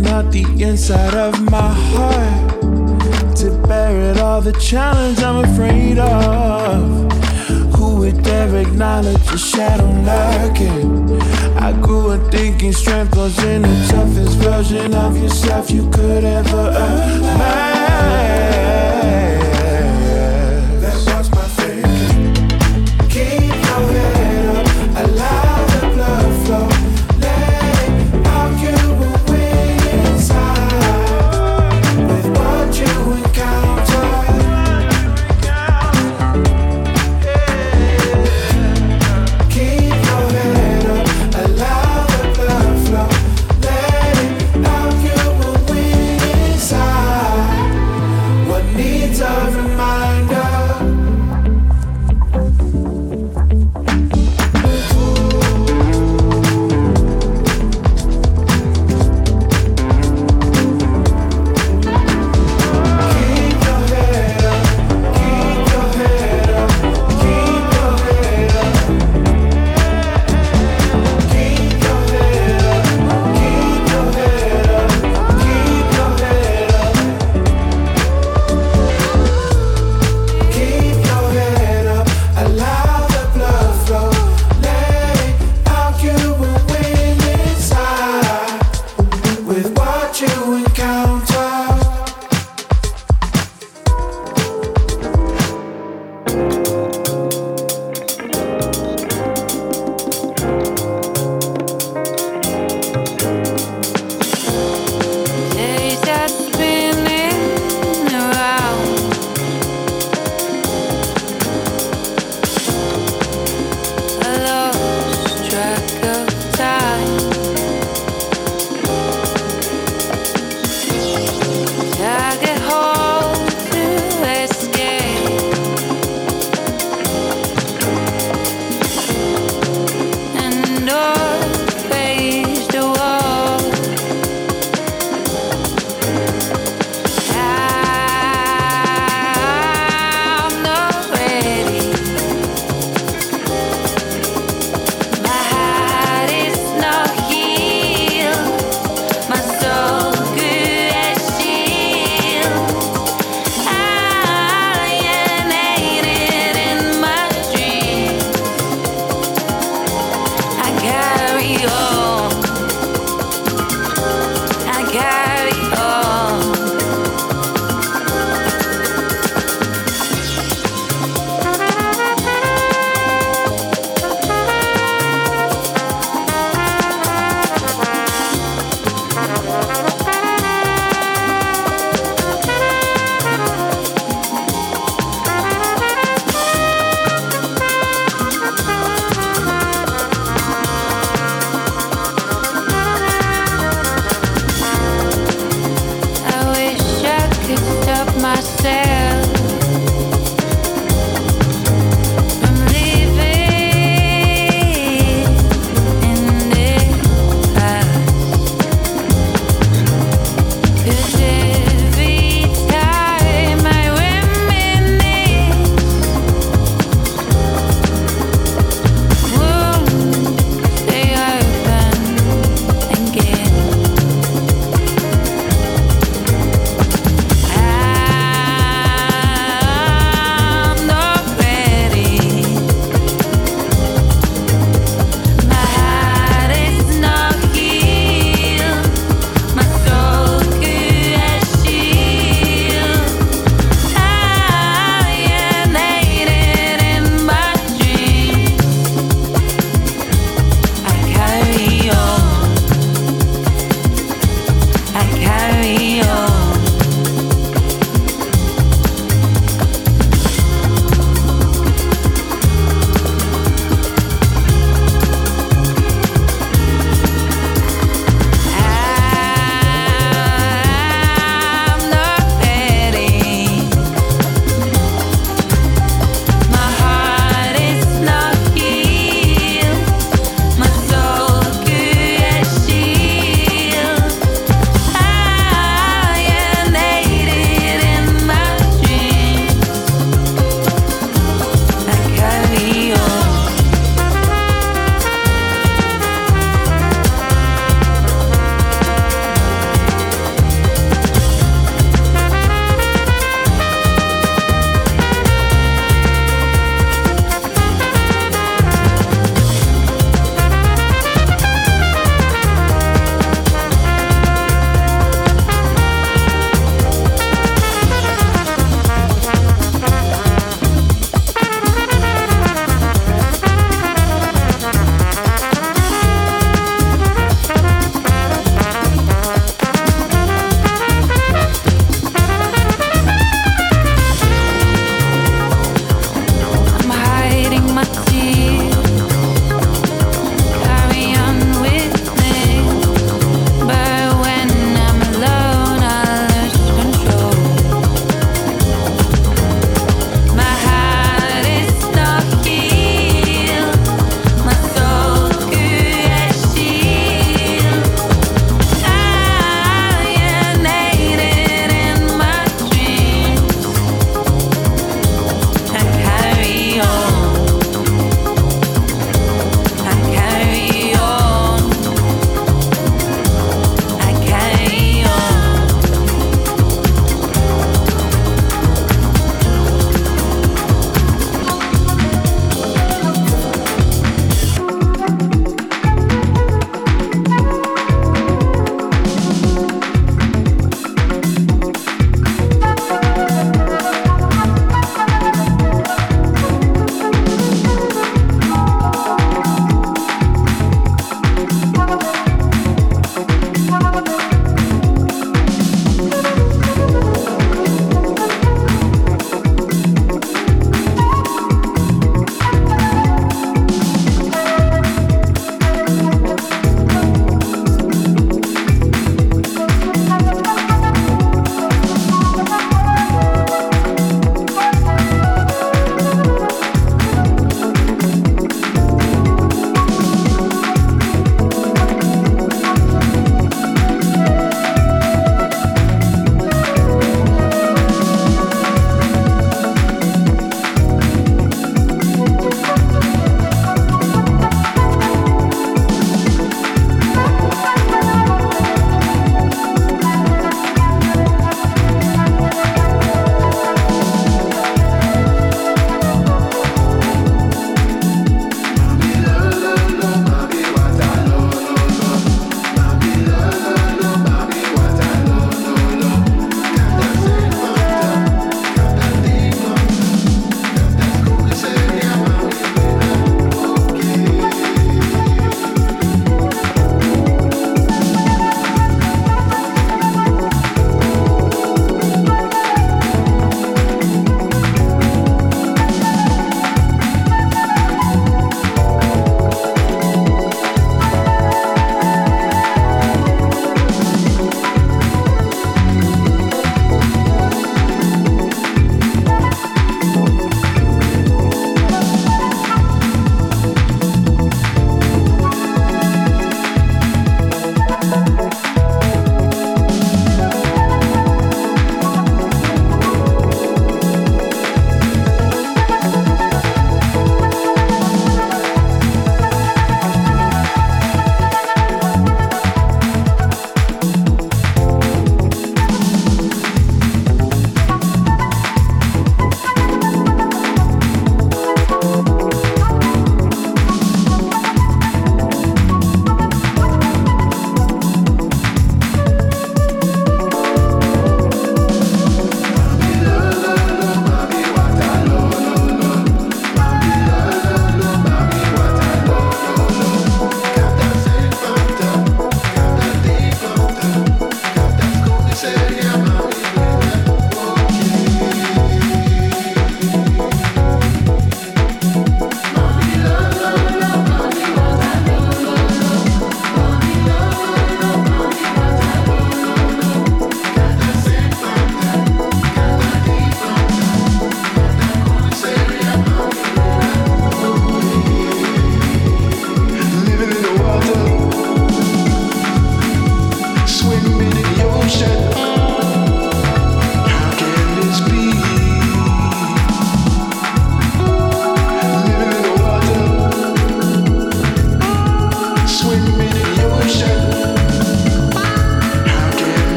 Not out the inside of my heart to bear it all the challenge I'm afraid of. Who would dare acknowledge the shadow lurking? I grew up thinking strength was in the toughest version of yourself you could ever imagine.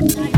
Bye.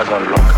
I don't know.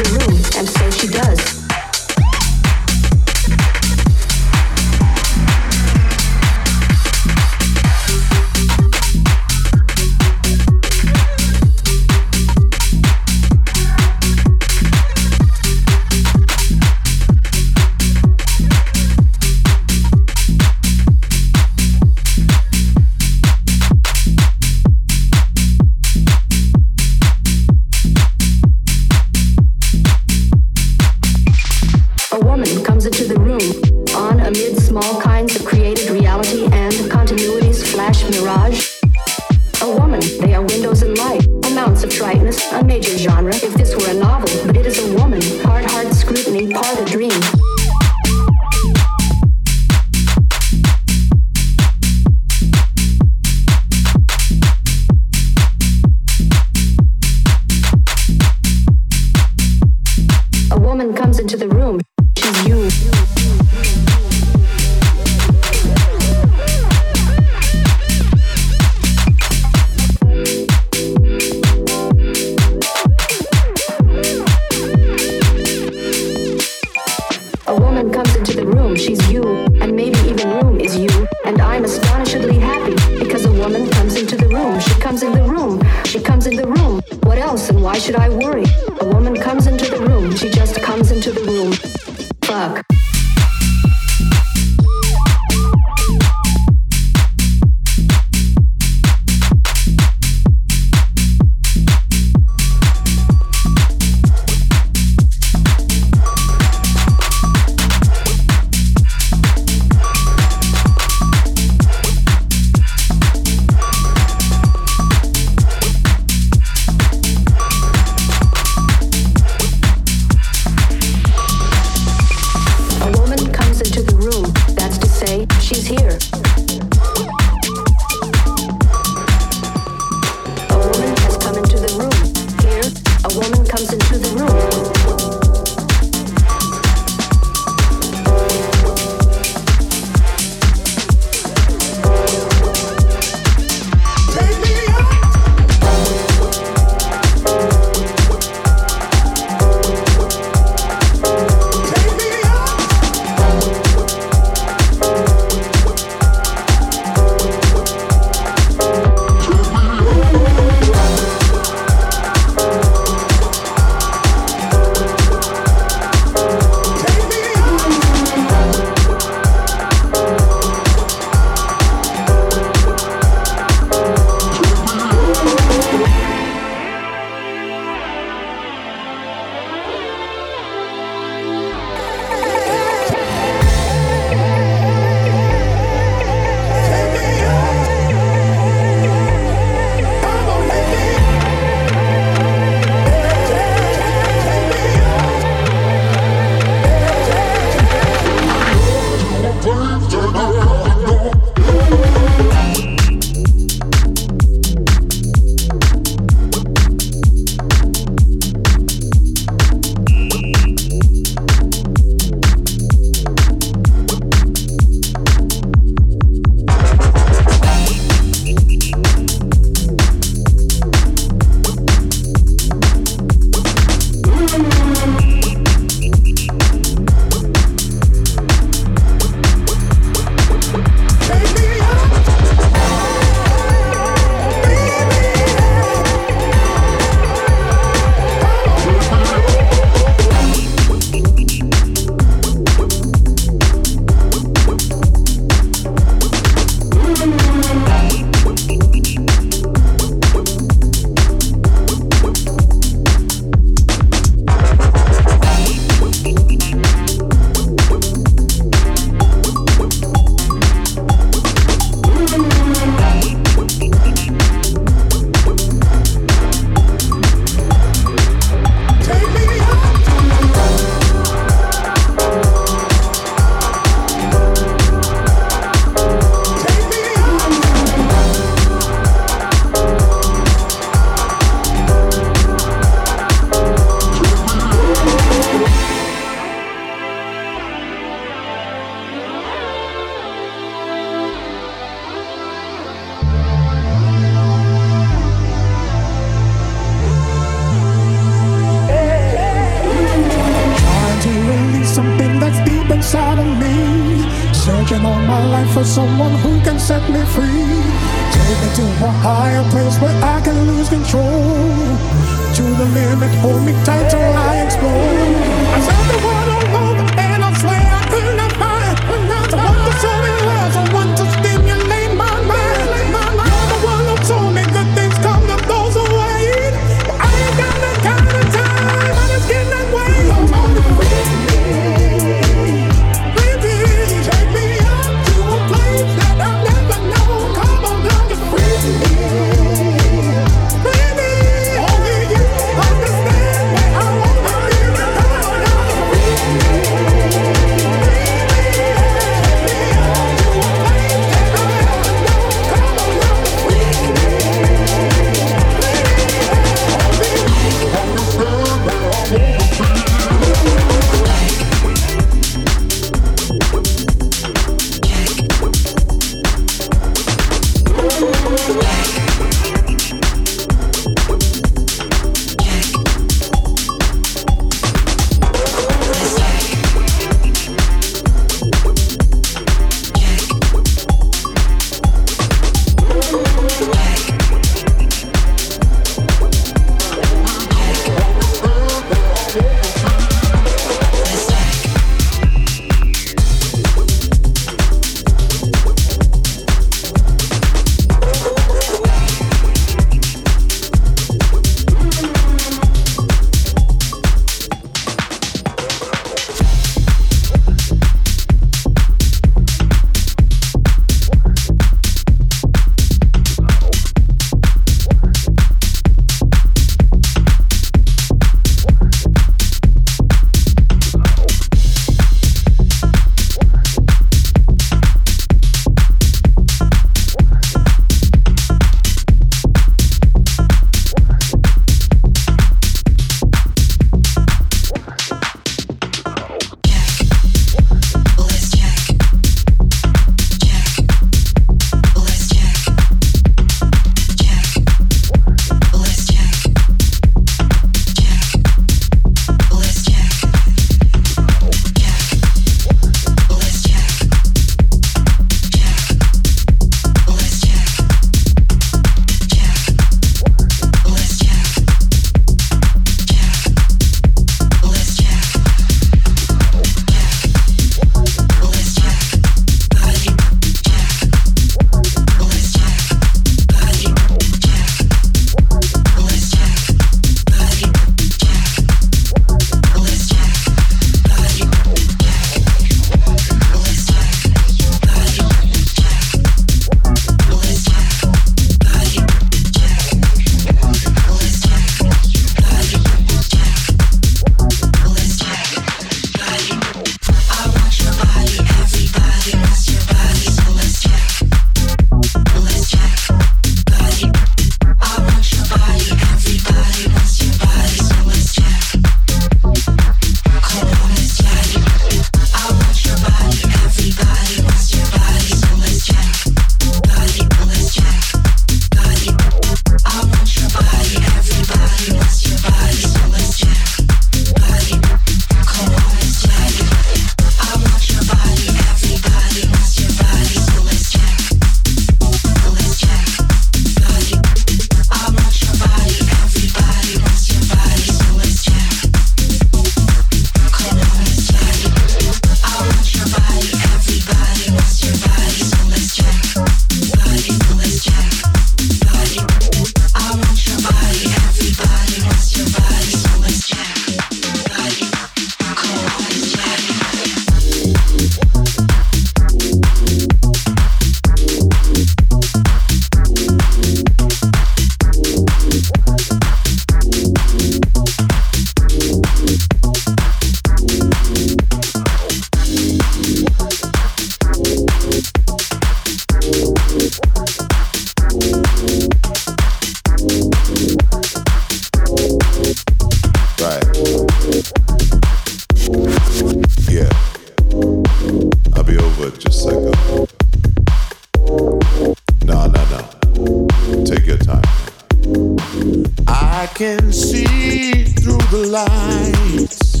can see through the lights.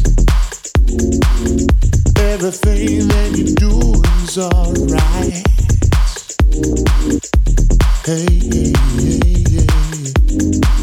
Everything that you do is alright. Hey, hey, hey, hey.